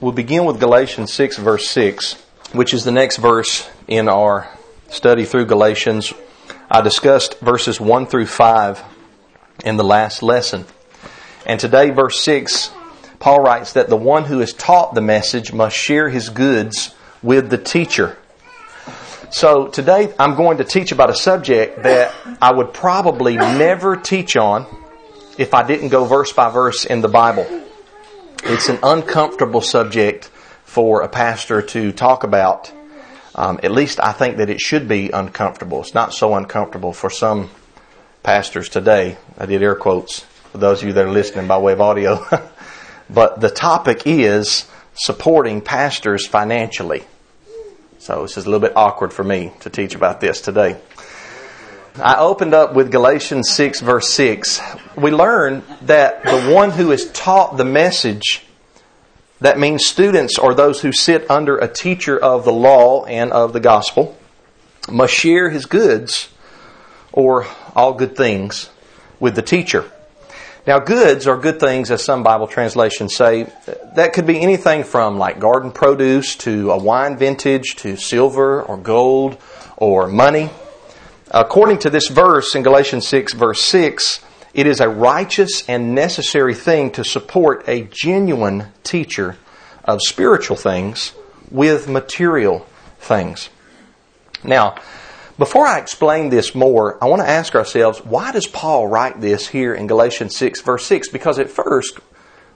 we'll begin with Galatians 6, verse 6, which is the next verse in our study through Galatians. I discussed verses 1 through 5 in the last lesson. And today, verse 6, Paul writes that the one who is taught the message must share his goods with the teacher. So today I'm going to teach about a subject that I would probably never teach on if I didn't go verse by verse in the Bible. It's an uncomfortable subject for a pastor to talk about. Um, at least I think that it should be uncomfortable. It's not so uncomfortable for some pastors today. I did air quotes for those of you that are listening by way of audio. but the topic is supporting pastors financially. So this is a little bit awkward for me to teach about this today. I opened up with Galatians 6, verse 6. We learn that the one who is taught the message, that means students or those who sit under a teacher of the law and of the gospel, must share his goods or all good things with the teacher. Now, goods are good things, as some Bible translations say. That could be anything from like garden produce to a wine vintage to silver or gold or money. According to this verse in Galatians 6, verse 6, it is a righteous and necessary thing to support a genuine teacher of spiritual things with material things. Now, before I explain this more, I want to ask ourselves, why does Paul write this here in Galatians 6, verse 6? Because at first,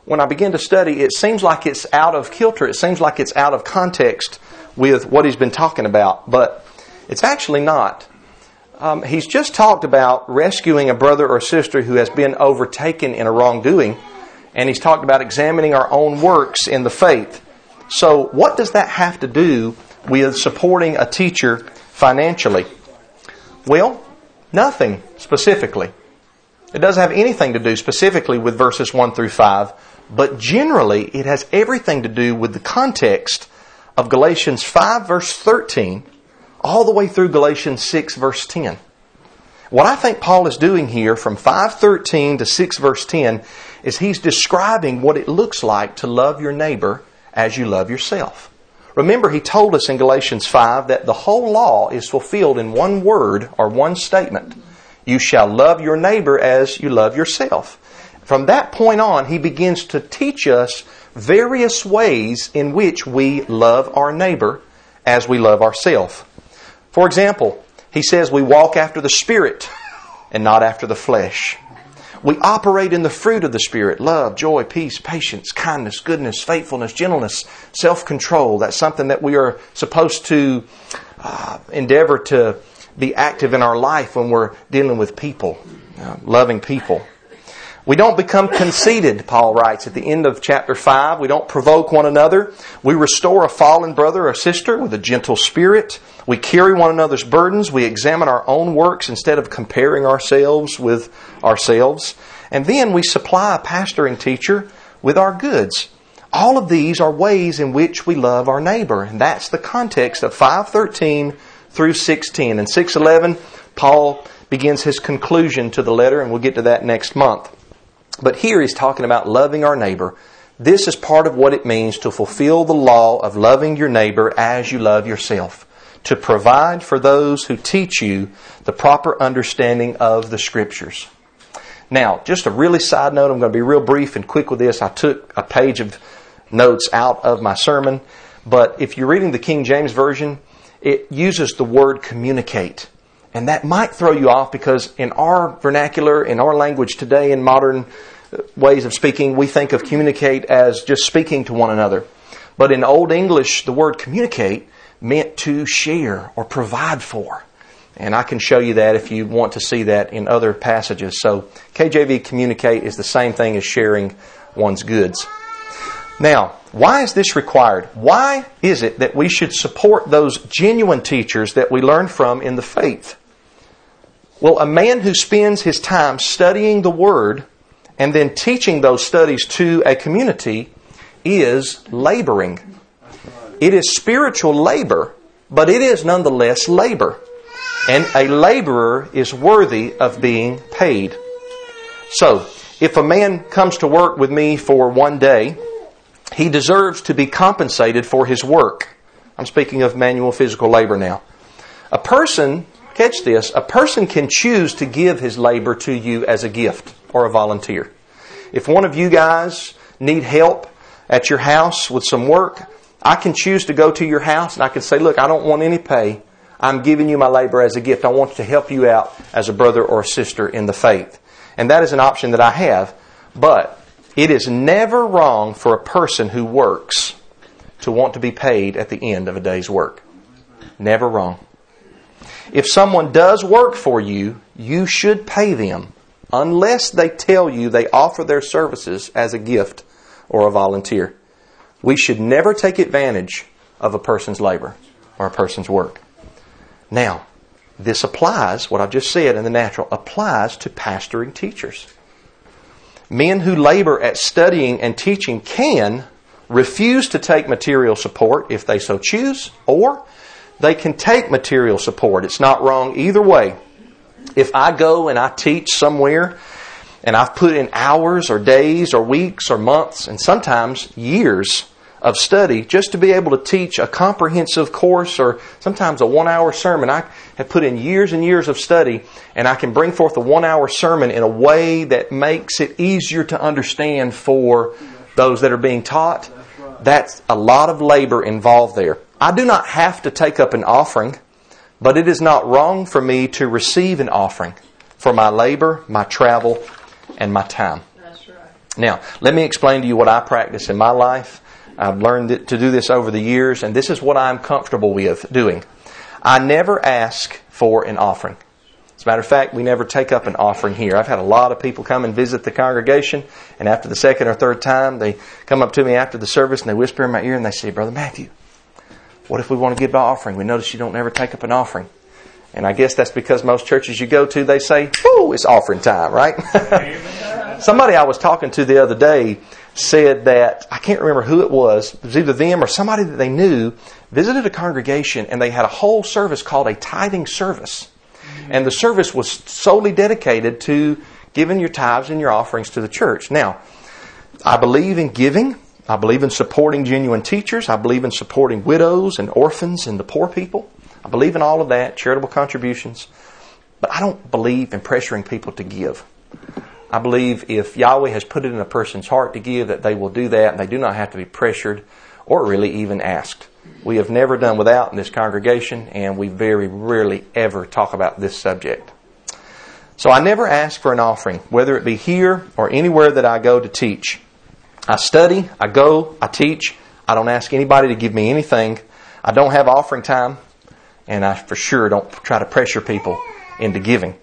when I begin to study, it seems like it's out of kilter. It seems like it's out of context with what he's been talking about, but it's actually not. Um, he's just talked about rescuing a brother or sister who has been overtaken in a wrongdoing, and he's talked about examining our own works in the faith. So, what does that have to do with supporting a teacher financially? Well, nothing specifically. It doesn't have anything to do specifically with verses 1 through 5, but generally it has everything to do with the context of Galatians 5, verse 13 all the way through Galatians 6 verse 10. What I think Paul is doing here from 513 to 6 verse 10 is he's describing what it looks like to love your neighbor as you love yourself. Remember, he told us in Galatians 5 that the whole law is fulfilled in one word or one statement. You shall love your neighbor as you love yourself. From that point on, he begins to teach us various ways in which we love our neighbor as we love ourselves. For example, he says we walk after the Spirit and not after the flesh. We operate in the fruit of the Spirit love, joy, peace, patience, kindness, goodness, faithfulness, gentleness, self control. That's something that we are supposed to uh, endeavor to be active in our life when we're dealing with people, uh, loving people. We don't become conceited, Paul writes at the end of chapter 5. We don't provoke one another. We restore a fallen brother or sister with a gentle spirit. We carry one another's burdens. We examine our own works instead of comparing ourselves with ourselves. And then we supply a pastoring teacher with our goods. All of these are ways in which we love our neighbor. And that's the context of 513 through 610. And 611, Paul begins his conclusion to the letter, and we'll get to that next month. But here he's talking about loving our neighbor. This is part of what it means to fulfill the law of loving your neighbor as you love yourself. To provide for those who teach you the proper understanding of the scriptures. Now, just a really side note, I'm going to be real brief and quick with this. I took a page of notes out of my sermon, but if you're reading the King James Version, it uses the word communicate. And that might throw you off because in our vernacular, in our language today, in modern uh, ways of speaking, we think of communicate as just speaking to one another. But in Old English, the word communicate meant to share or provide for. And I can show you that if you want to see that in other passages. So KJV communicate is the same thing as sharing one's goods. Now, why is this required? Why is it that we should support those genuine teachers that we learn from in the faith? Well, a man who spends his time studying the Word and then teaching those studies to a community is laboring. It is spiritual labor, but it is nonetheless labor. And a laborer is worthy of being paid. So, if a man comes to work with me for one day he deserves to be compensated for his work. I'm speaking of manual physical labor now. A person, catch this, a person can choose to give his labor to you as a gift or a volunteer. If one of you guys need help at your house with some work, I can choose to go to your house and I can say, look, I don't want any pay. I'm giving you my labor as a gift. I want to help you out as a brother or a sister in the faith. And that is an option that I have. But it is never wrong for a person who works to want to be paid at the end of a day's work. Never wrong. If someone does work for you, you should pay them unless they tell you they offer their services as a gift or a volunteer. We should never take advantage of a person's labor or a person's work. Now, this applies, what I've just said in the natural, applies to pastoring teachers. Men who labor at studying and teaching can refuse to take material support if they so choose, or they can take material support. It's not wrong either way. If I go and I teach somewhere and I've put in hours or days or weeks or months and sometimes years of study just to be able to teach a comprehensive course or sometimes a one hour sermon. I have put in years and years of study and I can bring forth a one hour sermon in a way that makes it easier to understand for those that are being taught. That's a lot of labor involved there. I do not have to take up an offering, but it is not wrong for me to receive an offering for my labor, my travel, and my time. That's right. Now, let me explain to you what I practice in my life I've learned to do this over the years, and this is what I'm comfortable with doing. I never ask for an offering. As a matter of fact, we never take up an offering here. I've had a lot of people come and visit the congregation, and after the second or third time, they come up to me after the service and they whisper in my ear and they say, Brother Matthew, what if we want to give an offering? We notice you don't ever take up an offering. And I guess that's because most churches you go to, they say, "Oh, it's offering time," right? Somebody I was talking to the other day said that, I can't remember who it was, it was either them or somebody that they knew, visited a congregation and they had a whole service called a tithing service. And the service was solely dedicated to giving your tithes and your offerings to the church. Now, I believe in giving. I believe in supporting genuine teachers. I believe in supporting widows and orphans and the poor people. I believe in all of that, charitable contributions. But I don't believe in pressuring people to give. I believe if Yahweh has put it in a person's heart to give, that they will do that and they do not have to be pressured or really even asked. We have never done without in this congregation and we very rarely ever talk about this subject. So I never ask for an offering, whether it be here or anywhere that I go to teach. I study, I go, I teach. I don't ask anybody to give me anything. I don't have offering time, and I for sure don't try to pressure people into giving.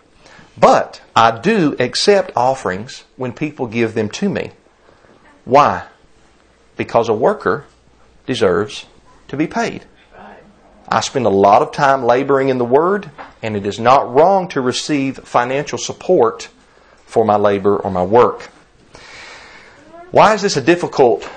But I do accept offerings when people give them to me. Why? Because a worker deserves to be paid. I spend a lot of time laboring in the Word, and it is not wrong to receive financial support for my labor or my work. Why is this a difficult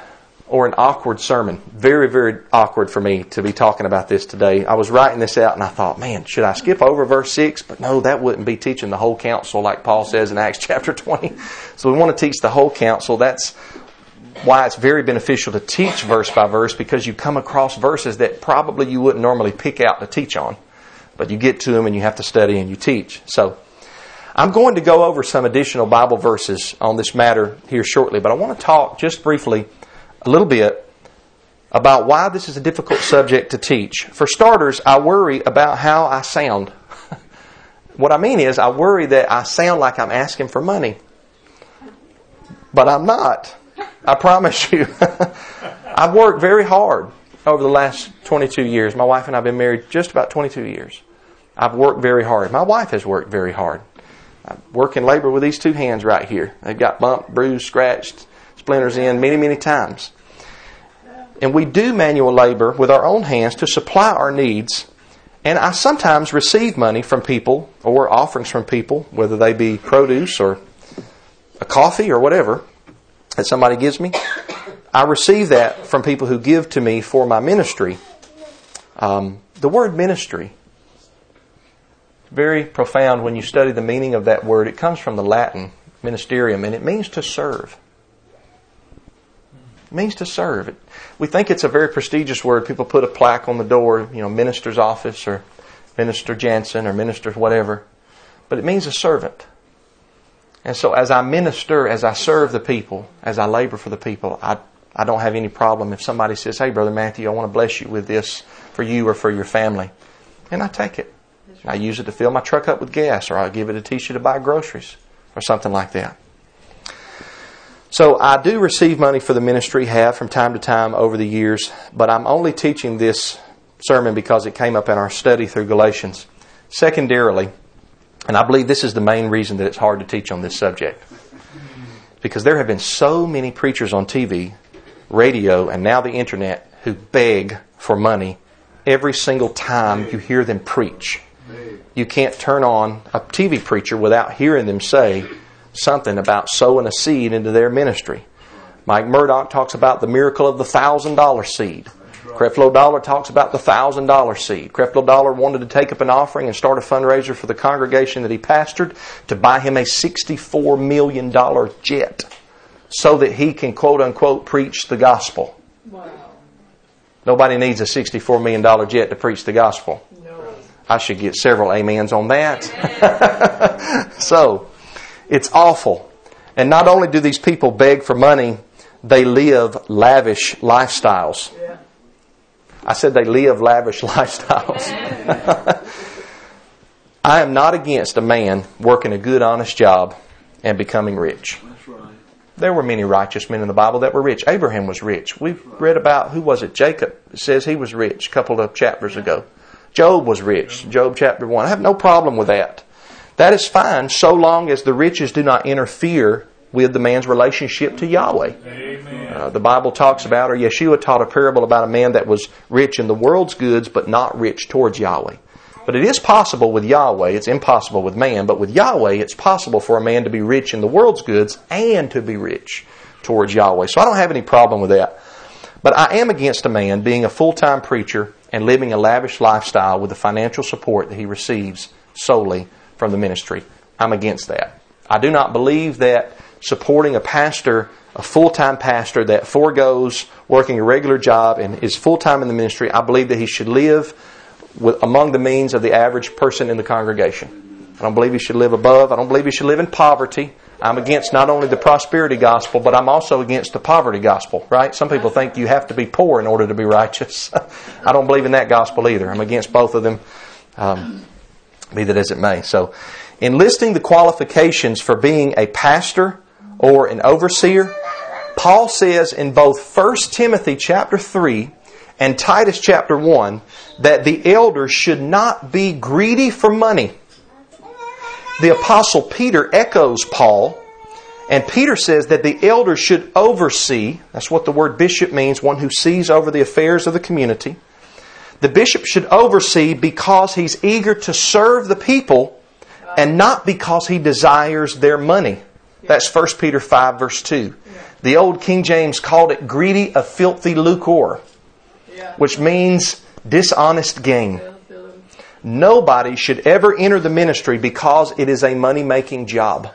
or an awkward sermon. Very, very awkward for me to be talking about this today. I was writing this out and I thought, man, should I skip over verse 6? But no, that wouldn't be teaching the whole counsel like Paul says in Acts chapter 20. So we want to teach the whole counsel. That's why it's very beneficial to teach verse by verse because you come across verses that probably you wouldn't normally pick out to teach on. But you get to them and you have to study and you teach. So, I'm going to go over some additional Bible verses on this matter here shortly, but I want to talk just briefly a little bit about why this is a difficult subject to teach. For starters, I worry about how I sound. what I mean is, I worry that I sound like I'm asking for money. But I'm not. I promise you. I've worked very hard over the last 22 years. My wife and I have been married just about 22 years. I've worked very hard. My wife has worked very hard. I work in labor with these two hands right here. They've got bumped, bruised, scratched, splinters in many, many times. And we do manual labor with our own hands to supply our needs. And I sometimes receive money from people or offerings from people, whether they be produce or a coffee or whatever that somebody gives me. I receive that from people who give to me for my ministry. Um, the word ministry, very profound when you study the meaning of that word. It comes from the Latin ministerium and it means to serve. It means to serve. We think it's a very prestigious word. People put a plaque on the door, you know, minister's office or Minister Jansen or minister whatever. But it means a servant. And so as I minister, as I serve the people, as I labor for the people, I, I don't have any problem if somebody says, Hey, Brother Matthew, I want to bless you with this for you or for your family. And I take it. I use it to fill my truck up with gas or I give it to teach you to buy groceries or something like that. So I do receive money for the ministry, have from time to time over the years, but I'm only teaching this sermon because it came up in our study through Galatians. Secondarily, and I believe this is the main reason that it's hard to teach on this subject, because there have been so many preachers on TV, radio, and now the internet who beg for money every single time you hear them preach. You can't turn on a TV preacher without hearing them say, something about sowing a seed into their ministry. Mike Murdock talks about the miracle of the thousand dollar seed. Creflo Dollar talks about the thousand dollar seed. Creflo Dollar wanted to take up an offering and start a fundraiser for the congregation that he pastored to buy him a $64 million jet so that he can quote unquote preach the gospel. Wow. Nobody needs a $64 million jet to preach the gospel. I should get several amens on that. so, it's awful. And not only do these people beg for money, they live lavish lifestyles. Yeah. I said they live lavish lifestyles. I am not against a man working a good, honest job and becoming rich. Right. There were many righteous men in the Bible that were rich. Abraham was rich. We've read about, who was it? Jacob it says he was rich a couple of chapters ago. Job was rich. Job chapter 1. I have no problem with that. That is fine so long as the riches do not interfere with the man's relationship to Yahweh. Uh, the Bible talks about, or Yeshua taught a parable about a man that was rich in the world's goods, but not rich towards Yahweh. But it is possible with Yahweh, it's impossible with man, but with Yahweh, it's possible for a man to be rich in the world's goods and to be rich towards Yahweh. So I don't have any problem with that. But I am against a man being a full time preacher and living a lavish lifestyle with the financial support that he receives solely from the ministry. I'm against that. I do not believe that supporting a pastor, a full time pastor that foregoes working a regular job and is full time in the ministry, I believe that he should live with, among the means of the average person in the congregation. I don't believe he should live above. I don't believe he should live in poverty. I'm against not only the prosperity gospel, but I'm also against the poverty gospel, right? Some people think you have to be poor in order to be righteous. I don't believe in that gospel either. I'm against both of them. Um, be that as it may. So, in listing the qualifications for being a pastor or an overseer, Paul says in both 1 Timothy chapter 3 and Titus chapter 1 that the elders should not be greedy for money. The apostle Peter echoes Paul and Peter says that the elders should oversee, that's what the word bishop means, one who sees over the affairs of the community the bishop should oversee because he's eager to serve the people and not because he desires their money. That's 1 Peter 5, verse 2. The old King James called it greedy of filthy lucre, which means dishonest gain. Nobody should ever enter the ministry because it is a money making job.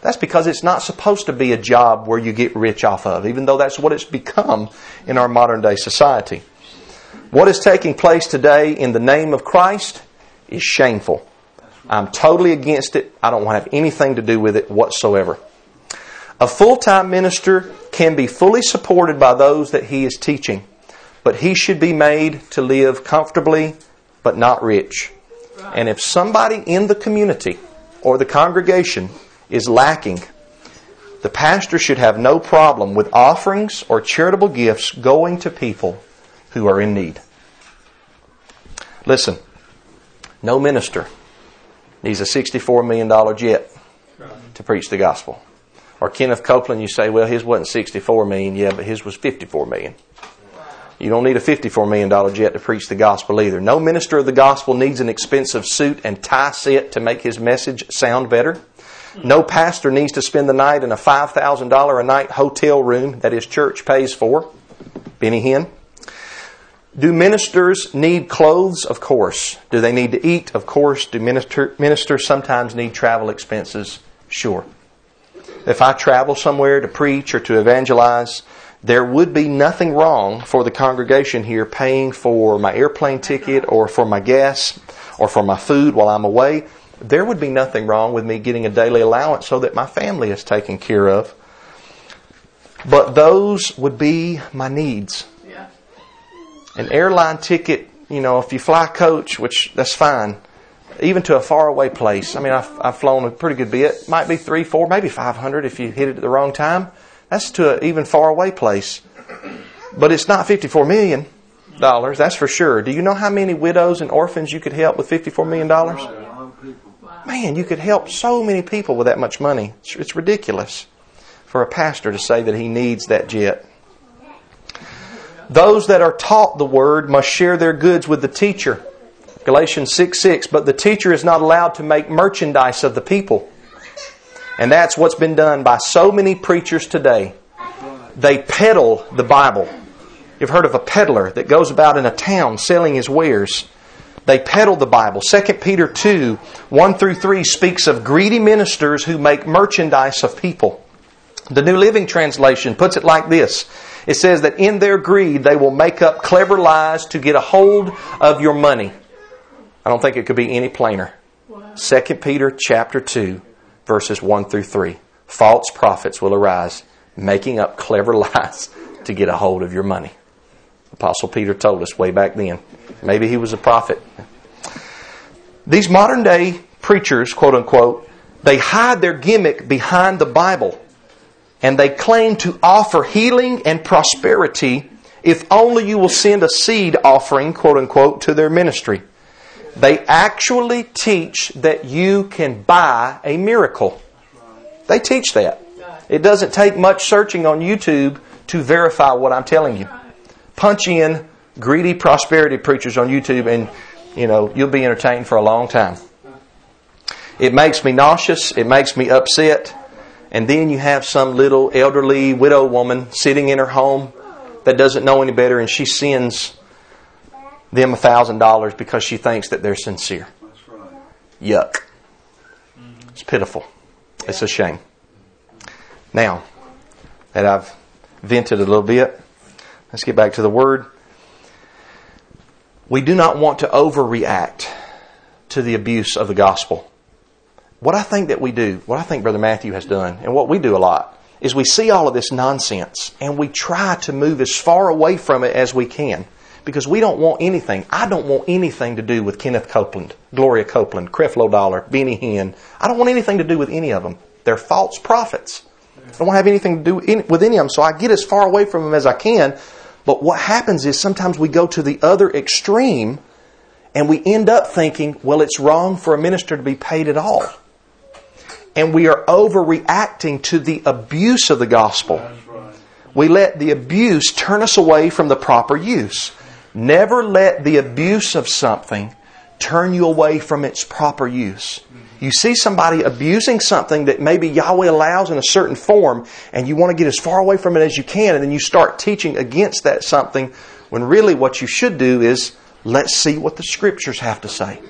That's because it's not supposed to be a job where you get rich off of, even though that's what it's become in our modern day society. What is taking place today in the name of Christ is shameful. I'm totally against it. I don't want to have anything to do with it whatsoever. A full time minister can be fully supported by those that he is teaching, but he should be made to live comfortably but not rich. And if somebody in the community or the congregation is lacking, the pastor should have no problem with offerings or charitable gifts going to people who are in need. Listen, no minister needs a $64 million jet to preach the gospel. Or Kenneth Copeland, you say, well, his wasn't 64 million, yeah, but his was 54 million. You don't need a $54 million jet to preach the gospel either. No minister of the gospel needs an expensive suit and tie set to make his message sound better. No pastor needs to spend the night in a $5,000 a night hotel room that his church pays for. Benny Hinn. Do ministers need clothes? Of course. Do they need to eat? Of course. Do minister, ministers sometimes need travel expenses? Sure. If I travel somewhere to preach or to evangelize, there would be nothing wrong for the congregation here paying for my airplane ticket or for my gas or for my food while I'm away. There would be nothing wrong with me getting a daily allowance so that my family is taken care of. But those would be my needs. Yeah. An airline ticket, you know, if you fly coach, which that's fine, even to a faraway place. I mean, I've, I've flown a pretty good bit. Might be three, four, maybe 500 if you hit it at the wrong time. That's to an even far away place. But it's not 54 million dollars, that's for sure. Do you know how many widows and orphans you could help with 54 million dollars? Man, you could help so many people with that much money. It's, it's ridiculous for a pastor to say that he needs that jet. Those that are taught the word must share their goods with the teacher. Galatians 6 6. But the teacher is not allowed to make merchandise of the people. And that's what's been done by so many preachers today. They peddle the Bible. You've heard of a peddler that goes about in a town selling his wares. They peddle the Bible. 2 Peter 2, 1 through 3 speaks of greedy ministers who make merchandise of people. The New Living Translation puts it like this. It says that in their greed they will make up clever lies to get a hold of your money. I don't think it could be any plainer. 2 Peter chapter 2 verses 1 through 3. False prophets will arise, making up clever lies to get a hold of your money. Apostle Peter told us way back then. Maybe he was a prophet. These modern day preachers, quote unquote, they hide their gimmick behind the Bible and they claim to offer healing and prosperity if only you will send a seed offering, quote unquote, to their ministry. They actually teach that you can buy a miracle. They teach that. It doesn't take much searching on YouTube to verify what I'm telling you. Punch in greedy prosperity preachers on YouTube and you know, you'll be entertained for a long time. It makes me nauseous, it makes me upset. And then you have some little elderly widow woman sitting in her home that doesn't know any better and she sends them a thousand dollars because she thinks that they're sincere. Yuck. Mm-hmm. It's pitiful. It's a shame. Now that I've vented a little bit, let's get back to the word. We do not want to overreact to the abuse of the gospel. What I think that we do, what I think Brother Matthew has done, and what we do a lot, is we see all of this nonsense and we try to move as far away from it as we can because we don't want anything. I don't want anything to do with Kenneth Copeland, Gloria Copeland, Creflo Dollar, Benny Hinn. I don't want anything to do with any of them. They're false prophets. I don't want to have anything to do with any of them, so I get as far away from them as I can. But what happens is sometimes we go to the other extreme and we end up thinking, well, it's wrong for a minister to be paid at all. And we are overreacting to the abuse of the gospel. We let the abuse turn us away from the proper use. Never let the abuse of something turn you away from its proper use. You see somebody abusing something that maybe Yahweh allows in a certain form, and you want to get as far away from it as you can, and then you start teaching against that something, when really what you should do is let's see what the scriptures have to say.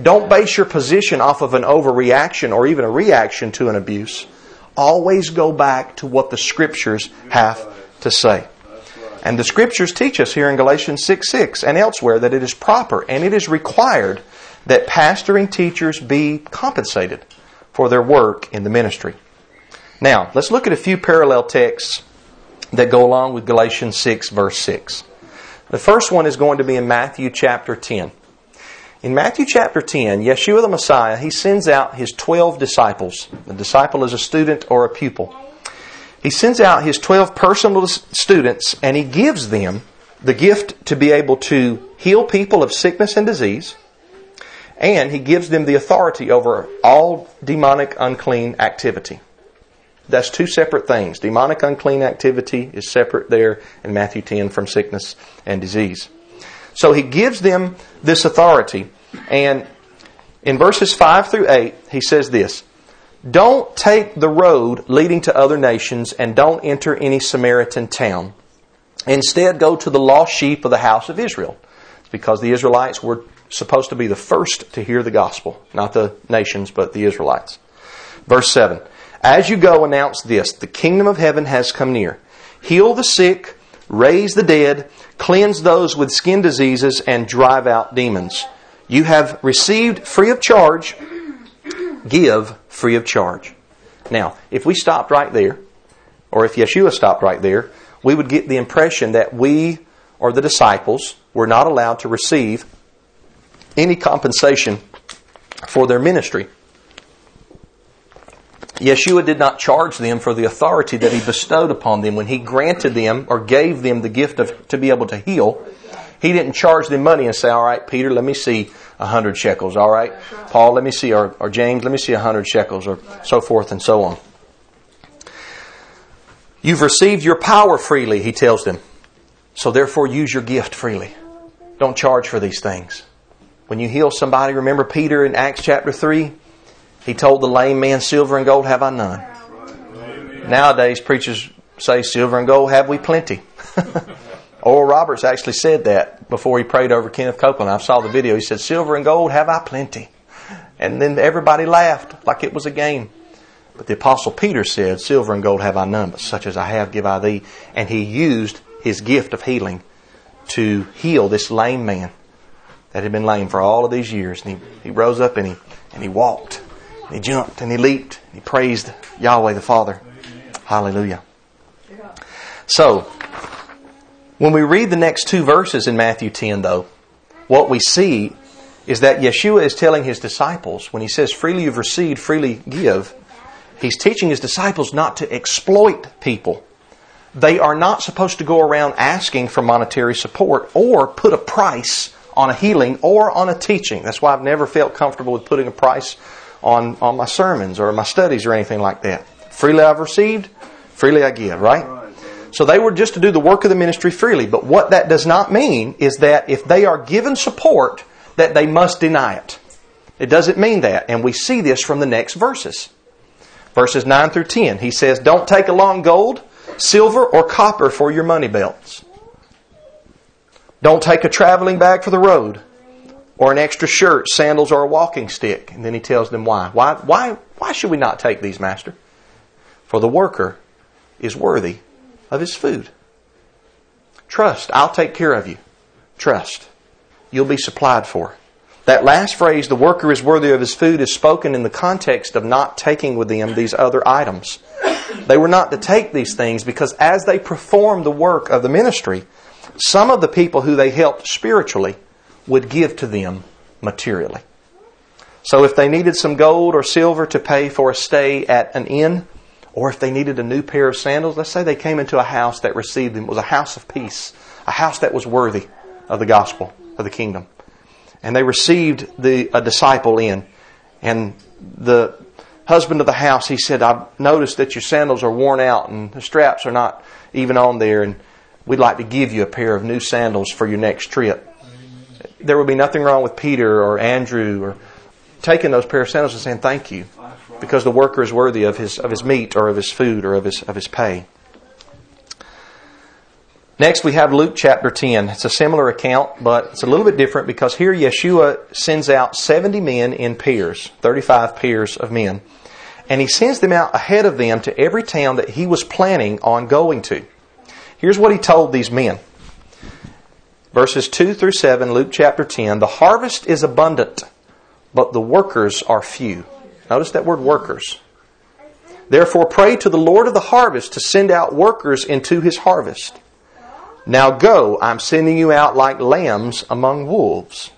Don't base your position off of an overreaction or even a reaction to an abuse. Always go back to what the scriptures have to say. And the scriptures teach us here in Galatians 6 6 and elsewhere that it is proper and it is required that pastoring teachers be compensated for their work in the ministry. Now, let's look at a few parallel texts that go along with Galatians 6, verse 6. The first one is going to be in Matthew chapter 10. In Matthew chapter 10, Yeshua the Messiah, he sends out his 12 disciples. A disciple is a student or a pupil. He sends out his 12 personal students and he gives them the gift to be able to heal people of sickness and disease. And he gives them the authority over all demonic unclean activity. That's two separate things. Demonic unclean activity is separate there in Matthew 10 from sickness and disease. So he gives them this authority. And in verses 5 through 8, he says this don't take the road leading to other nations and don't enter any Samaritan town. Instead, go to the lost sheep of the house of Israel. It's because the Israelites were supposed to be the first to hear the gospel, not the nations, but the Israelites. Verse 7 As you go, announce this the kingdom of heaven has come near. heal the sick, raise the dead, cleanse those with skin diseases, and drive out demons. You have received free of charge, give free of charge. Now, if we stopped right there, or if Yeshua stopped right there, we would get the impression that we or the disciples were not allowed to receive any compensation for their ministry. Yeshua did not charge them for the authority that he bestowed upon them when he granted them or gave them the gift of to be able to heal. He didn't charge them money and say, "All right, Peter, let me see a hundred shekels. All right, Paul, let me see, or, or James, let me see a hundred shekels, or so forth and so on." You've received your power freely, he tells them. So therefore, use your gift freely. Don't charge for these things. When you heal somebody, remember Peter in Acts chapter 3? He told the lame man, Silver and gold have I none. Nowadays, preachers say, Silver and gold have we plenty. Oral Roberts actually said that before he prayed over Kenneth Copeland. I saw the video. He said, Silver and gold have I plenty. And then everybody laughed like it was a game. But the Apostle Peter said, Silver and gold have I none, but such as I have give I thee. And he used his gift of healing to heal this lame man that had been lame for all of these years. And he, he rose up and he, and he walked, and he jumped, and he leaped, and he praised Yahweh the Father. Hallelujah. So, when we read the next two verses in Matthew 10, though, what we see is that Yeshua is telling his disciples, when he says, freely you've received, freely give, He's teaching his disciples not to exploit people. They are not supposed to go around asking for monetary support or put a price on a healing or on a teaching. That's why I've never felt comfortable with putting a price on, on my sermons or my studies or anything like that. Freely I've received, freely I give, right? So they were just to do the work of the ministry freely. But what that does not mean is that if they are given support, that they must deny it. It doesn't mean that. And we see this from the next verses verses 9 through 10. He says, Don't take along gold, silver, or copper for your money belts. Don't take a traveling bag for the road, or an extra shirt, sandals, or a walking stick. And then he tells them why. Why, why, why should we not take these, Master? For the worker is worthy of his food. Trust, I'll take care of you. Trust, you'll be supplied for. That last phrase, the worker is worthy of his food, is spoken in the context of not taking with them these other items. They were not to take these things because as they performed the work of the ministry, some of the people who they helped spiritually would give to them materially. So if they needed some gold or silver to pay for a stay at an inn, or if they needed a new pair of sandals, let's say they came into a house that received them, it was a house of peace, a house that was worthy of the gospel, of the kingdom and they received the a disciple in. And the husband of the house, he said, I've noticed that your sandals are worn out and the straps are not even on there, and we'd like to give you a pair of new sandals for your next trip. There would be nothing wrong with Peter or Andrew or taking those pair of sandals and saying thank you because the worker is worthy of his of his meat or of his food or of his of his pay. Next, we have Luke chapter 10. It's a similar account, but it's a little bit different because here Yeshua sends out 70 men in pairs, 35 pairs of men. And he sends them out ahead of them to every town that he was planning on going to. Here's what he told these men. Verses 2 through 7, Luke chapter 10. The harvest is abundant, but the workers are few. Notice that word workers. Therefore, pray to the Lord of the harvest to send out workers into his harvest. Now go, I'm sending you out like lambs among wolves.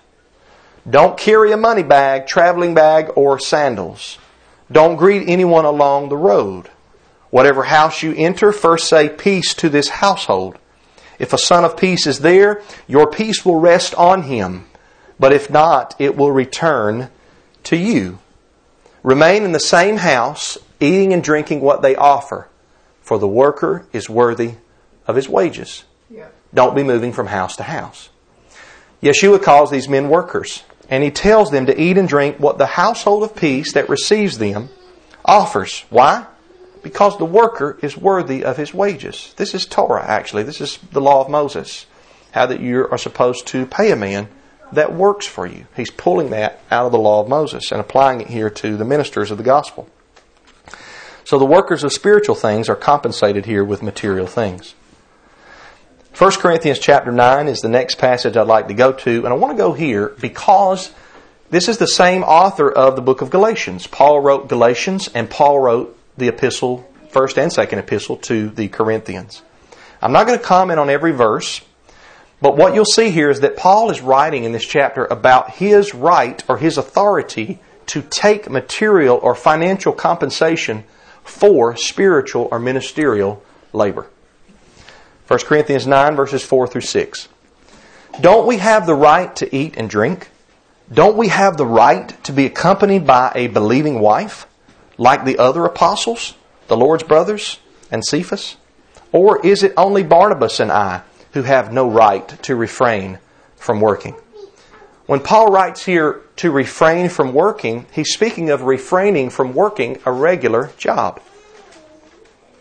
Don't carry a money bag, traveling bag, or sandals. Don't greet anyone along the road. Whatever house you enter, first say peace to this household. If a son of peace is there, your peace will rest on him. But if not, it will return to you. Remain in the same house, eating and drinking what they offer, for the worker is worthy of his wages. Don't be moving from house to house. Yeshua calls these men workers, and he tells them to eat and drink what the household of peace that receives them offers. Why? Because the worker is worthy of his wages. This is Torah, actually. This is the law of Moses. How that you are supposed to pay a man that works for you. He's pulling that out of the law of Moses and applying it here to the ministers of the gospel. So the workers of spiritual things are compensated here with material things. 1 Corinthians chapter 9 is the next passage I'd like to go to, and I want to go here because this is the same author of the book of Galatians. Paul wrote Galatians, and Paul wrote the epistle, first and second epistle to the Corinthians. I'm not going to comment on every verse, but what you'll see here is that Paul is writing in this chapter about his right or his authority to take material or financial compensation for spiritual or ministerial labor. 1 Corinthians 9, verses 4 through 6. Don't we have the right to eat and drink? Don't we have the right to be accompanied by a believing wife, like the other apostles, the Lord's brothers, and Cephas? Or is it only Barnabas and I who have no right to refrain from working? When Paul writes here to refrain from working, he's speaking of refraining from working a regular job.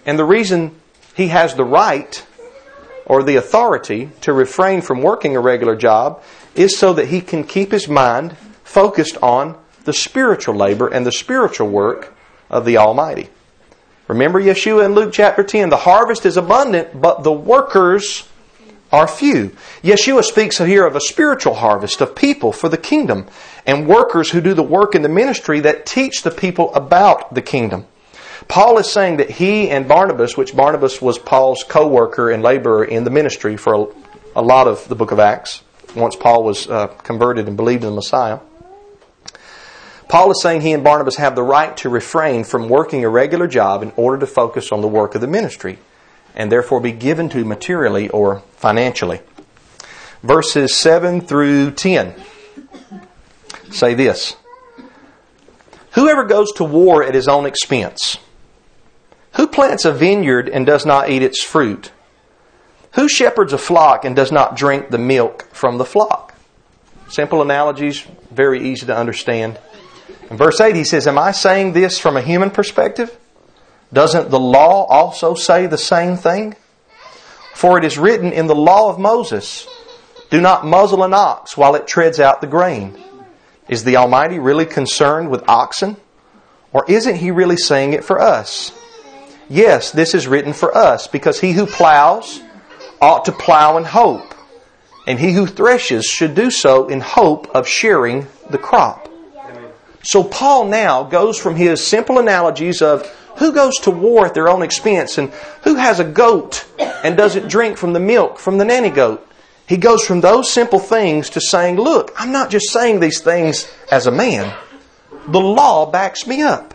And the reason he has the right or the authority to refrain from working a regular job is so that he can keep his mind focused on the spiritual labor and the spiritual work of the Almighty. Remember Yeshua in Luke chapter 10 the harvest is abundant, but the workers are few. Yeshua speaks here of a spiritual harvest of people for the kingdom and workers who do the work in the ministry that teach the people about the kingdom. Paul is saying that he and Barnabas, which Barnabas was Paul's co worker and laborer in the ministry for a, lot of the book of Acts, once Paul was uh, converted and believed in the Messiah. Paul is saying he and Barnabas have the right to refrain from working a regular job in order to focus on the work of the ministry and therefore be given to materially or financially. Verses 7 through 10 say this Whoever goes to war at his own expense, who plants a vineyard and does not eat its fruit? Who shepherds a flock and does not drink the milk from the flock? Simple analogies, very easy to understand. In verse 8, he says, Am I saying this from a human perspective? Doesn't the law also say the same thing? For it is written in the law of Moses, Do not muzzle an ox while it treads out the grain. Is the Almighty really concerned with oxen? Or isn't He really saying it for us? Yes, this is written for us, because he who plows ought to plow in hope, and he who threshes should do so in hope of sharing the crop. So Paul now goes from his simple analogies of who goes to war at their own expense and who has a goat and doesn't drink from the milk from the nanny goat. He goes from those simple things to saying, look, I'm not just saying these things as a man. The law backs me up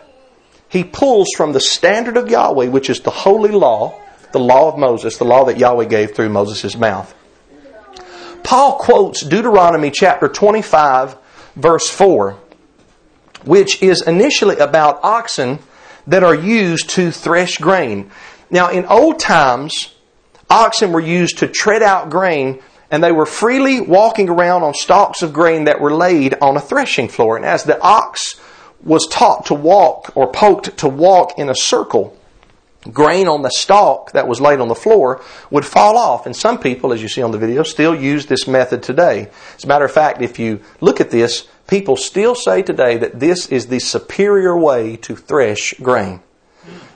he pulls from the standard of Yahweh, which is the holy law, the law of Moses, the law that Yahweh gave through Moses' mouth. Paul quotes Deuteronomy chapter 25, verse 4, which is initially about oxen that are used to thresh grain. Now, in old times, oxen were used to tread out grain, and they were freely walking around on stalks of grain that were laid on a threshing floor. And as the ox was taught to walk or poked to walk in a circle, grain on the stalk that was laid on the floor would fall off. And some people, as you see on the video, still use this method today. As a matter of fact, if you look at this, people still say today that this is the superior way to thresh grain.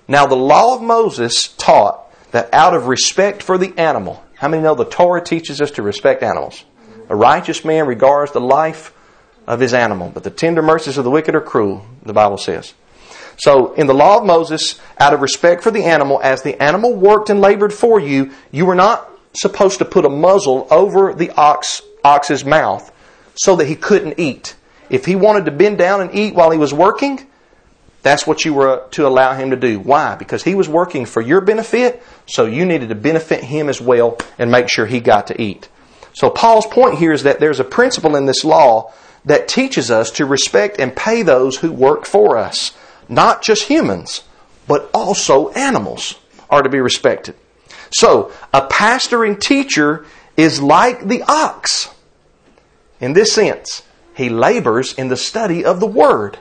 Now, the law of Moses taught that out of respect for the animal, how many know the Torah teaches us to respect animals? A righteous man regards the life of his animal. But the tender mercies of the wicked are cruel, the Bible says. So, in the law of Moses, out of respect for the animal, as the animal worked and labored for you, you were not supposed to put a muzzle over the ox, ox's mouth so that he couldn't eat. If he wanted to bend down and eat while he was working, that's what you were to allow him to do. Why? Because he was working for your benefit, so you needed to benefit him as well and make sure he got to eat. So Paul's point here is that there's a principle in this law that teaches us to respect and pay those who work for us. Not just humans, but also animals are to be respected. So, a pastoring teacher is like the ox. In this sense, he labors in the study of the Word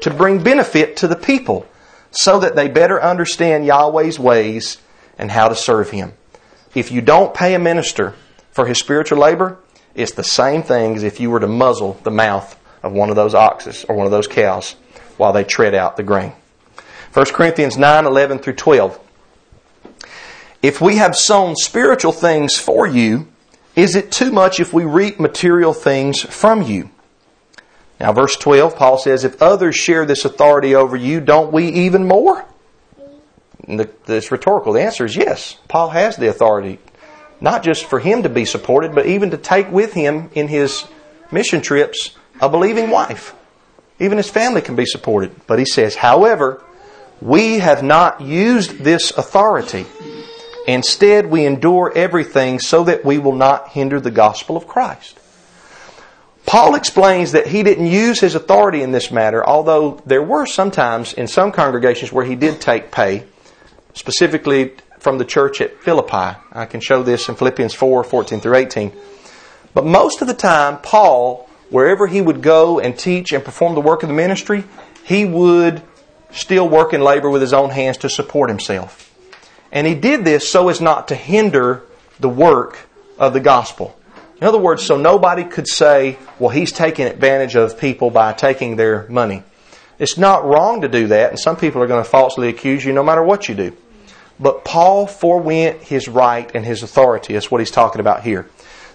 to bring benefit to the people so that they better understand Yahweh's ways and how to serve Him. If you don't pay a minister for his spiritual labor, it's the same thing as if you were to muzzle the mouth of one of those oxes or one of those cows while they tread out the grain. 1 Corinthians 9 11 through 12. If we have sown spiritual things for you, is it too much if we reap material things from you? Now, verse 12, Paul says, If others share this authority over you, don't we even more? And the, it's rhetorical. The answer is yes. Paul has the authority, not just for him to be supported, but even to take with him in his mission trips a believing wife. Even his family can be supported. But he says, however, we have not used this authority. Instead, we endure everything so that we will not hinder the gospel of Christ. Paul explains that he didn't use his authority in this matter, although there were sometimes in some congregations where he did take pay, specifically from the church at Philippi. I can show this in Philippians 4 14 through 18. But most of the time, Paul, wherever he would go and teach and perform the work of the ministry, he would still work and labor with his own hands to support himself. And he did this so as not to hinder the work of the gospel. In other words, so nobody could say, well, he's taking advantage of people by taking their money. It's not wrong to do that, and some people are going to falsely accuse you no matter what you do. But Paul forewent his right and his authority. That's what he's talking about here.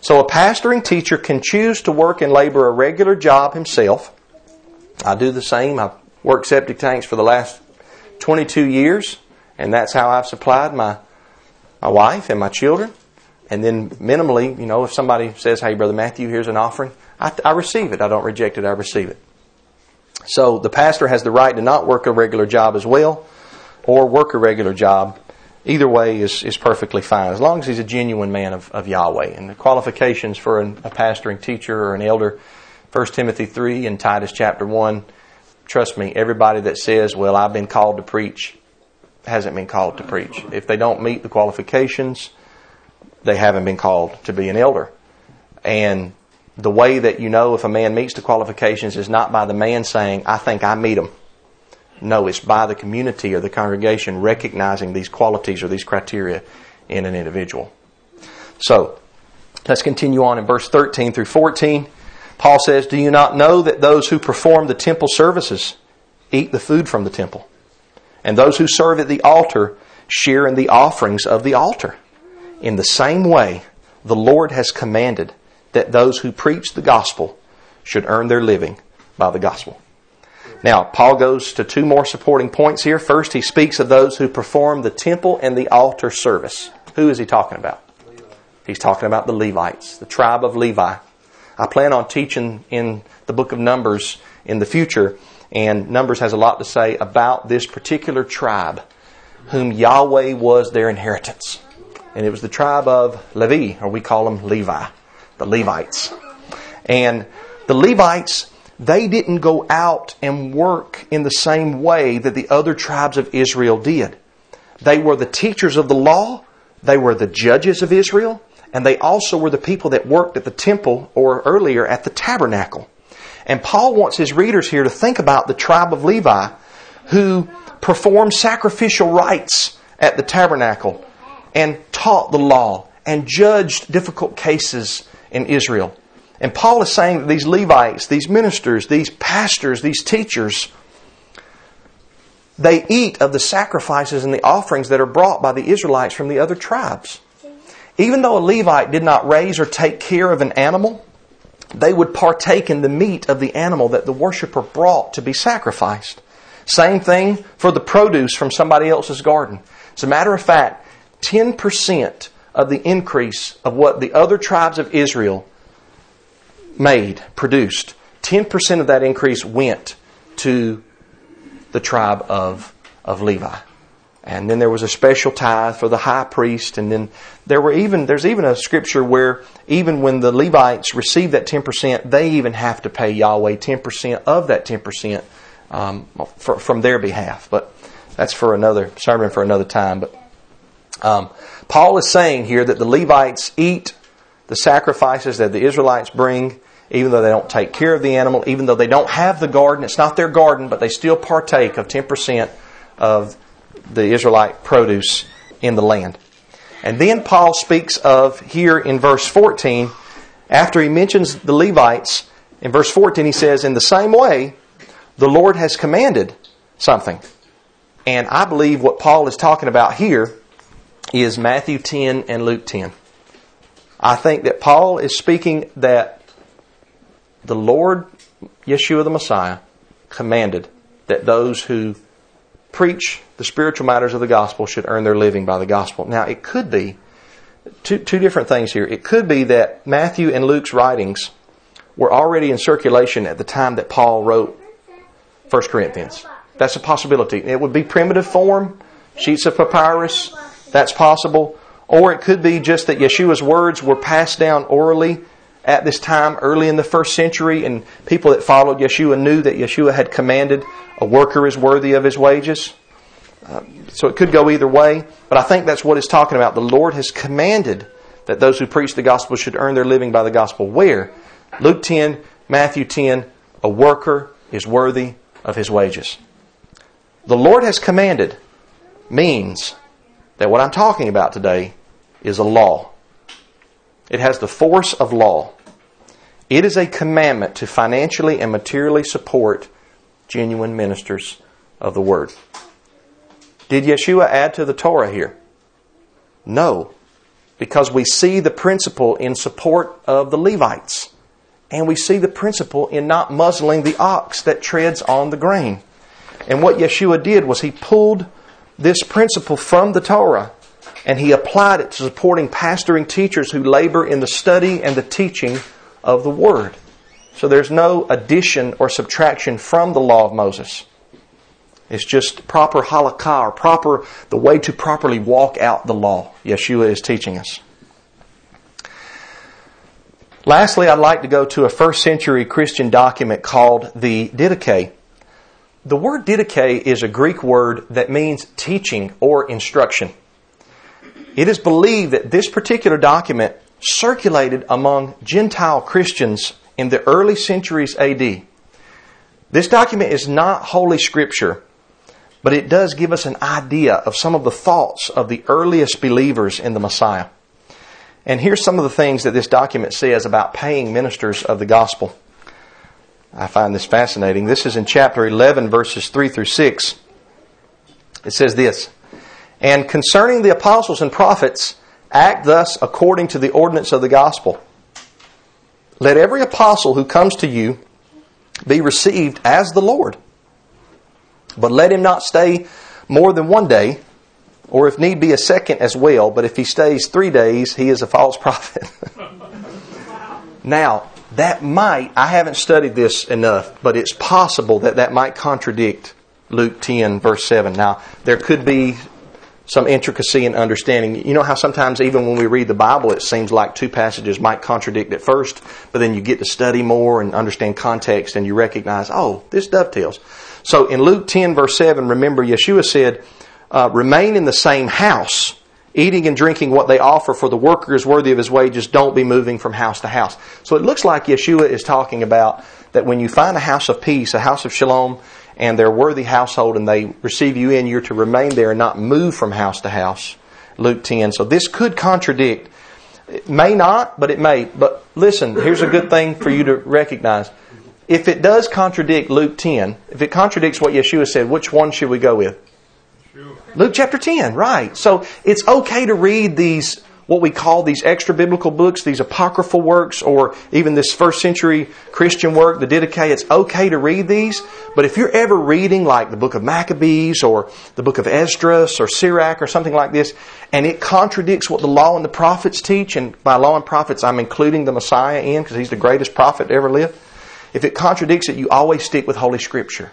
So a pastoring teacher can choose to work and labor a regular job himself. I do the same. I've worked septic tanks for the last 22 years, and that's how I've supplied my, my wife and my children. And then minimally, you know, if somebody says, hey, Brother Matthew, here's an offering, I, I receive it. I don't reject it, I receive it. So the pastor has the right to not work a regular job as well, or work a regular job. Either way is, is perfectly fine, as long as he's a genuine man of, of Yahweh. And the qualifications for an, a pastoring teacher or an elder, 1 Timothy 3 and Titus chapter 1, trust me, everybody that says, well, I've been called to preach, hasn't been called to preach. If they don't meet the qualifications, they haven't been called to be an elder. And the way that you know if a man meets the qualifications is not by the man saying, I think I meet them. No, it's by the community or the congregation recognizing these qualities or these criteria in an individual. So, let's continue on in verse 13 through 14. Paul says, Do you not know that those who perform the temple services eat the food from the temple? And those who serve at the altar share in the offerings of the altar? In the same way, the Lord has commanded that those who preach the gospel should earn their living by the gospel. Now, Paul goes to two more supporting points here. First, he speaks of those who perform the temple and the altar service. Who is he talking about? He's talking about the Levites, the tribe of Levi. I plan on teaching in the book of Numbers in the future, and Numbers has a lot to say about this particular tribe, whom Yahweh was their inheritance and it was the tribe of Levi, or we call them Levi, the Levites. And the Levites, they didn't go out and work in the same way that the other tribes of Israel did. They were the teachers of the law, they were the judges of Israel, and they also were the people that worked at the temple or earlier at the tabernacle. And Paul wants his readers here to think about the tribe of Levi who performed sacrificial rites at the tabernacle and taught the law and judged difficult cases in Israel. And Paul is saying that these Levites, these ministers, these pastors, these teachers, they eat of the sacrifices and the offerings that are brought by the Israelites from the other tribes. Even though a Levite did not raise or take care of an animal, they would partake in the meat of the animal that the worshiper brought to be sacrificed. Same thing for the produce from somebody else's garden. As a matter of fact, 10% of the increase of what the other tribes of Israel made, produced, 10% of that increase went to the tribe of, of Levi. And then there was a special tithe for the high priest. And then there were even, there's even a scripture where even when the Levites receive that 10%, they even have to pay Yahweh 10% of that 10% um, for, from their behalf. But that's for another sermon for another time. But um, Paul is saying here that the Levites eat the sacrifices that the Israelites bring, even though they don't take care of the animal, even though they don't have the garden. It's not their garden, but they still partake of 10% of the Israelite produce in the land. And then Paul speaks of here in verse 14, after he mentions the Levites, in verse 14 he says, In the same way, the Lord has commanded something. And I believe what Paul is talking about here is Matthew 10 and Luke 10. I think that Paul is speaking that the Lord, Yeshua the Messiah, commanded that those who preach the spiritual matters of the gospel should earn their living by the gospel. Now, it could be two, two different things here. It could be that Matthew and Luke's writings were already in circulation at the time that Paul wrote 1 Corinthians. That's a possibility. It would be primitive form, sheets of papyrus, that's possible. Or it could be just that Yeshua's words were passed down orally at this time, early in the first century, and people that followed Yeshua knew that Yeshua had commanded a worker is worthy of his wages. Uh, so it could go either way, but I think that's what it's talking about. The Lord has commanded that those who preach the gospel should earn their living by the gospel. Where? Luke 10, Matthew 10, a worker is worthy of his wages. The Lord has commanded means that what I'm talking about today is a law. It has the force of law. It is a commandment to financially and materially support genuine ministers of the Word. Did Yeshua add to the Torah here? No, because we see the principle in support of the Levites. And we see the principle in not muzzling the ox that treads on the grain. And what Yeshua did was he pulled this principle from the Torah and he applied it to supporting pastoring teachers who labor in the study and the teaching of the Word. So there's no addition or subtraction from the law of Moses. It's just proper halakha, or proper, the way to properly walk out the law. Yeshua is teaching us. Lastly, I'd like to go to a first century Christian document called the Didache. The word Didache is a Greek word that means teaching or instruction. It is believed that this particular document circulated among Gentile Christians in the early centuries AD. This document is not Holy Scripture, but it does give us an idea of some of the thoughts of the earliest believers in the Messiah. And here's some of the things that this document says about paying ministers of the gospel. I find this fascinating. This is in chapter 11, verses 3 through 6. It says this And concerning the apostles and prophets, act thus according to the ordinance of the gospel. Let every apostle who comes to you be received as the Lord. But let him not stay more than one day, or if need be a second as well. But if he stays three days, he is a false prophet. now, that might, I haven't studied this enough, but it's possible that that might contradict Luke 10, verse 7. Now, there could be some intricacy in understanding. You know how sometimes even when we read the Bible, it seems like two passages might contradict at first, but then you get to study more and understand context and you recognize, oh, this dovetails. So in Luke 10 verse 7, remember Yeshua said, uh, remain in the same house, eating and drinking what they offer for the worker is worthy of his wages. Don't be moving from house to house. So it looks like Yeshua is talking about that when you find a house of peace, a house of shalom, and they're worthy household and they receive you in, you're to remain there and not move from house to house. Luke 10. So this could contradict. It may not, but it may. But listen, here's a good thing for you to recognize. If it does contradict Luke 10, if it contradicts what Yeshua said, which one should we go with? Luke chapter 10, right. So it's okay to read these what we call these extra biblical books, these apocryphal works, or even this first century Christian work, the Didache, it's okay to read these. But if you're ever reading like the book of Maccabees or the book of Esdras or Sirach or something like this, and it contradicts what the law and the prophets teach, and by law and prophets I'm including the Messiah in because he's the greatest prophet to ever live. If it contradicts it, you always stick with Holy Scripture.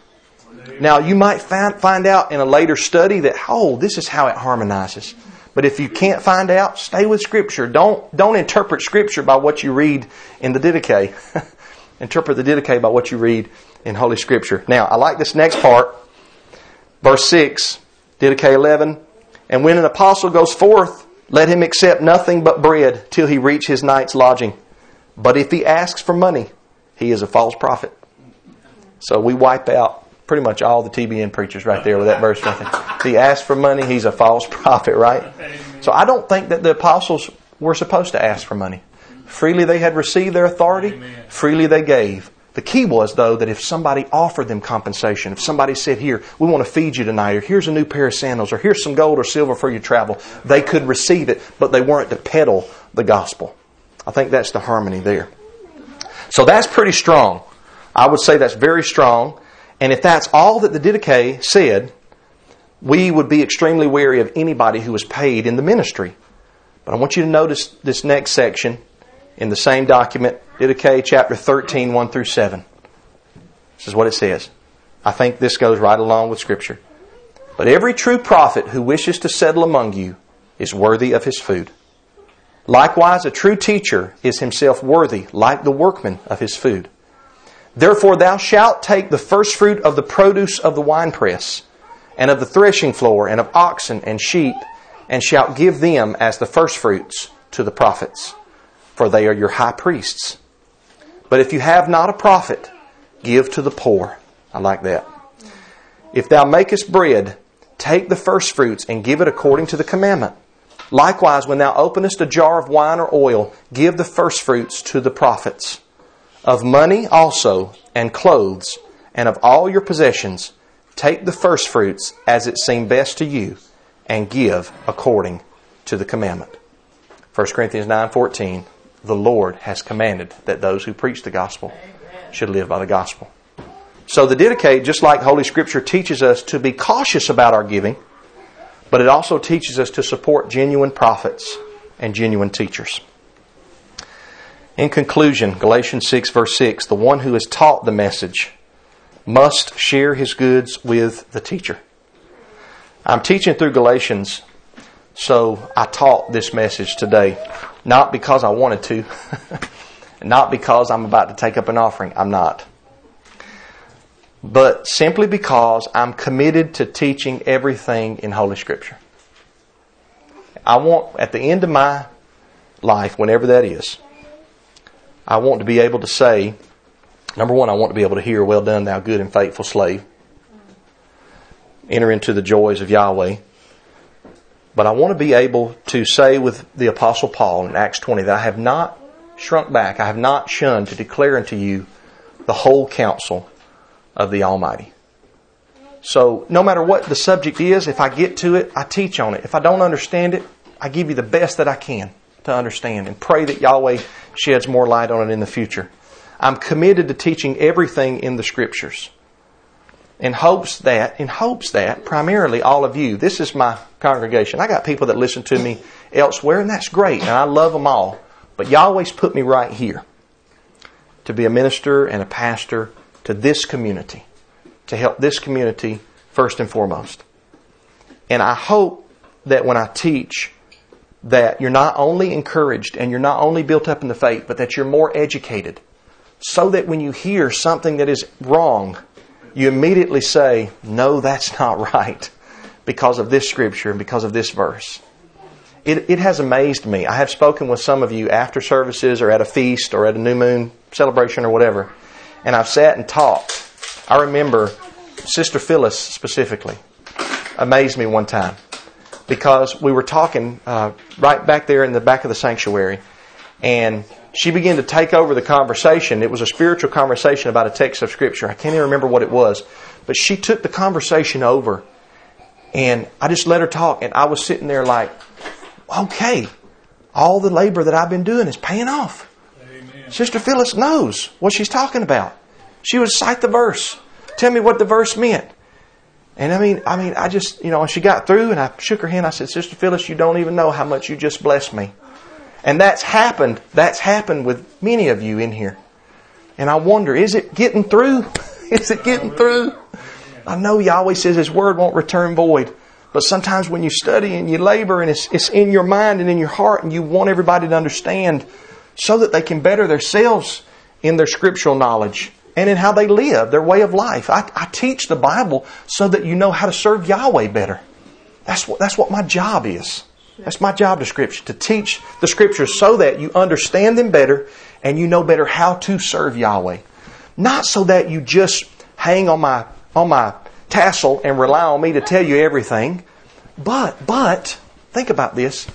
Now, you might find, find out in a later study that, oh, this is how it harmonizes. But if you can't find out, stay with Scripture. Don't, don't interpret Scripture by what you read in the Didache. interpret the Didache by what you read in Holy Scripture. Now, I like this next part. Verse 6, Didache 11. And when an apostle goes forth, let him accept nothing but bread till he reach his night's lodging. But if he asks for money, he is a false prophet. So we wipe out pretty much all the TBN preachers right there with that verse right there. He asked for money, he's a false prophet, right? So I don't think that the apostles were supposed to ask for money. Freely they had received their authority, freely they gave. The key was, though, that if somebody offered them compensation, if somebody said, Here, we want to feed you tonight, or here's a new pair of sandals, or here's some gold or silver for your travel, they could receive it, but they weren't to peddle the gospel. I think that's the harmony there. So that's pretty strong. I would say that's very strong. And if that's all that the Didache said, we would be extremely wary of anybody who was paid in the ministry. But I want you to notice this next section in the same document, Didache chapter 13, 1 through 7. This is what it says. I think this goes right along with Scripture. But every true prophet who wishes to settle among you is worthy of his food. Likewise, a true teacher is himself worthy, like the workman of his food. Therefore, thou shalt take the firstfruit of the produce of the winepress, and of the threshing floor, and of oxen and sheep, and shalt give them as the firstfruits to the prophets, for they are your high priests. But if you have not a prophet, give to the poor. I like that. If thou makest bread, take the firstfruits and give it according to the commandment. Likewise, when thou openest a jar of wine or oil, give the firstfruits to the prophets. Of money also, and clothes, and of all your possessions, take the firstfruits as it seemed best to you, and give according to the commandment. 1 Corinthians 9:14 The Lord has commanded that those who preach the gospel should live by the gospel. So the Didache just like Holy Scripture teaches us to be cautious about our giving, but it also teaches us to support genuine prophets and genuine teachers. In conclusion, Galatians 6, verse 6 the one who is taught the message must share his goods with the teacher. I'm teaching through Galatians, so I taught this message today, not because I wanted to, not because I'm about to take up an offering. I'm not but simply because I'm committed to teaching everything in Holy Scripture. I want, at the end of my life, whenever that is, I want to be able to say, number one, I want to be able to hear, well done, thou good and faithful slave. Enter into the joys of Yahweh. But I want to be able to say with the Apostle Paul in Acts 20 that I have not shrunk back, I have not shunned to declare unto you the whole counsel of the Almighty. So, no matter what the subject is, if I get to it, I teach on it. If I don't understand it, I give you the best that I can to understand and pray that Yahweh sheds more light on it in the future. I'm committed to teaching everything in the scriptures. In hopes that, in hopes that, primarily all of you, this is my congregation. I got people that listen to me elsewhere, and that's great, and I love them all. But Yahweh's put me right here to be a minister and a pastor to this community, to help this community first and foremost. And I hope that when I teach, that you're not only encouraged and you're not only built up in the faith, but that you're more educated. So that when you hear something that is wrong, you immediately say, No, that's not right, because of this scripture and because of this verse. It, it has amazed me. I have spoken with some of you after services or at a feast or at a new moon celebration or whatever and I've sat and talked. I remember Sister Phyllis specifically amazed me one time because we were talking uh, right back there in the back of the sanctuary, and she began to take over the conversation. It was a spiritual conversation about a text of Scripture. I can't even remember what it was, but she took the conversation over, and I just let her talk, and I was sitting there like, okay, all the labor that I've been doing is paying off. Sister Phyllis knows what she's talking about. She would cite the verse. Tell me what the verse meant. And I mean, I mean, I just, you know, she got through and I shook her hand. I said, Sister Phyllis, you don't even know how much you just blessed me. And that's happened. That's happened with many of you in here. And I wonder, is it getting through? is it getting through? I know Yahweh says His word won't return void. But sometimes when you study and you labor and it's, it's in your mind and in your heart and you want everybody to understand so that they can better themselves in their scriptural knowledge and in how they live, their way of life. I, I, teach the Bible so that you know how to serve Yahweh better. That's what, that's what my job is. That's my job description, to teach the scriptures so that you understand them better and you know better how to serve Yahweh. Not so that you just hang on my, on my tassel and rely on me to tell you everything. But, but, think about this.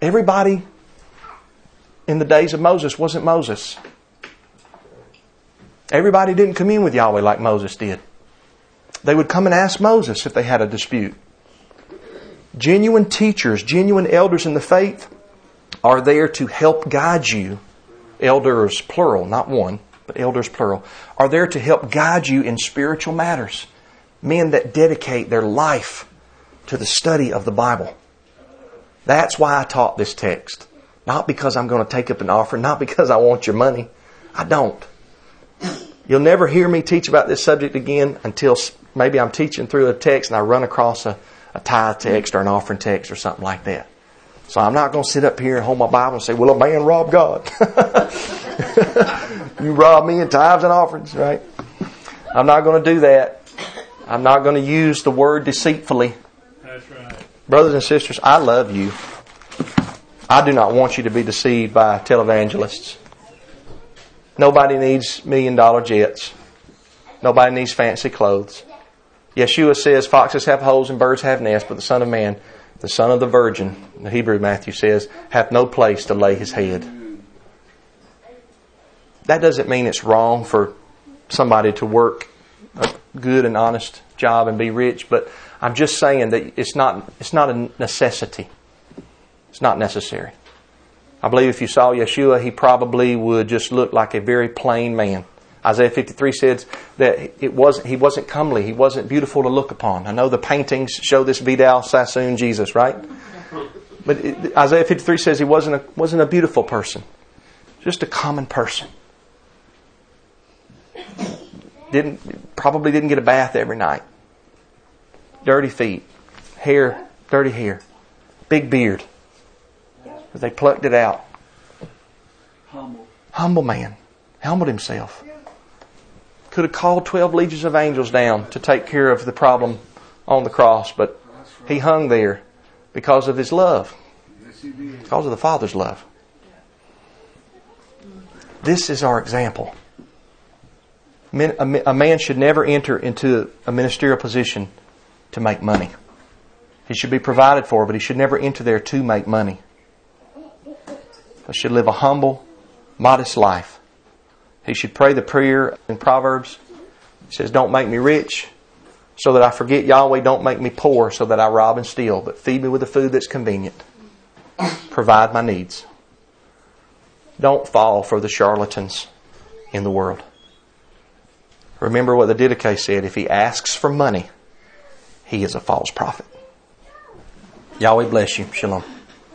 Everybody in the days of Moses wasn't Moses. Everybody didn't commune with Yahweh like Moses did. They would come and ask Moses if they had a dispute. Genuine teachers, genuine elders in the faith are there to help guide you. Elders, plural, not one, but elders, plural, are there to help guide you in spiritual matters. Men that dedicate their life to the study of the Bible. That's why I taught this text. Not because I'm going to take up an offering, not because I want your money. I don't. You'll never hear me teach about this subject again until maybe I'm teaching through a text and I run across a, a tithe text or an offering text or something like that. So I'm not going to sit up here and hold my Bible and say, well, a man robbed God. you rob me in tithes and offerings, right? I'm not going to do that. I'm not going to use the word deceitfully. That's right. Brothers and sisters, I love you. I do not want you to be deceived by televangelists. Nobody needs million dollar jets. Nobody needs fancy clothes. Yeshua says foxes have holes and birds have nests, but the Son of Man, the Son of the Virgin, the Hebrew Matthew says, hath no place to lay his head. That doesn't mean it's wrong for somebody to work a good and honest job and be rich, but I'm just saying that it's not, it's not a necessity. It's not necessary. I believe if you saw Yeshua, he probably would just look like a very plain man. Isaiah 53 says that it wasn't, he wasn't comely, he wasn't beautiful to look upon. I know the paintings show this Vidal Sassoon Jesus, right? But it, Isaiah 53 says he wasn't a, wasn't a beautiful person, just a common person. Didn't, probably didn't get a bath every night. Dirty feet, hair, dirty hair, big beard. But they plucked it out. Humble. Humble man. Humbled himself. Could have called 12 legions of angels down to take care of the problem on the cross, but he hung there because of his love, Yes, because of the Father's love. This is our example. Men- A a man should never enter into a ministerial position to make money. He should be provided for, but he should never enter there to make money. He should live a humble, modest life. He should pray the prayer in Proverbs. It says, Don't make me rich so that I forget Yahweh. Don't make me poor so that I rob and steal, but feed me with the food that's convenient. Provide my needs. Don't fall for the charlatans in the world. Remember what the Didache said if he asks for money, he is a false prophet. Yahweh bless you. Shalom.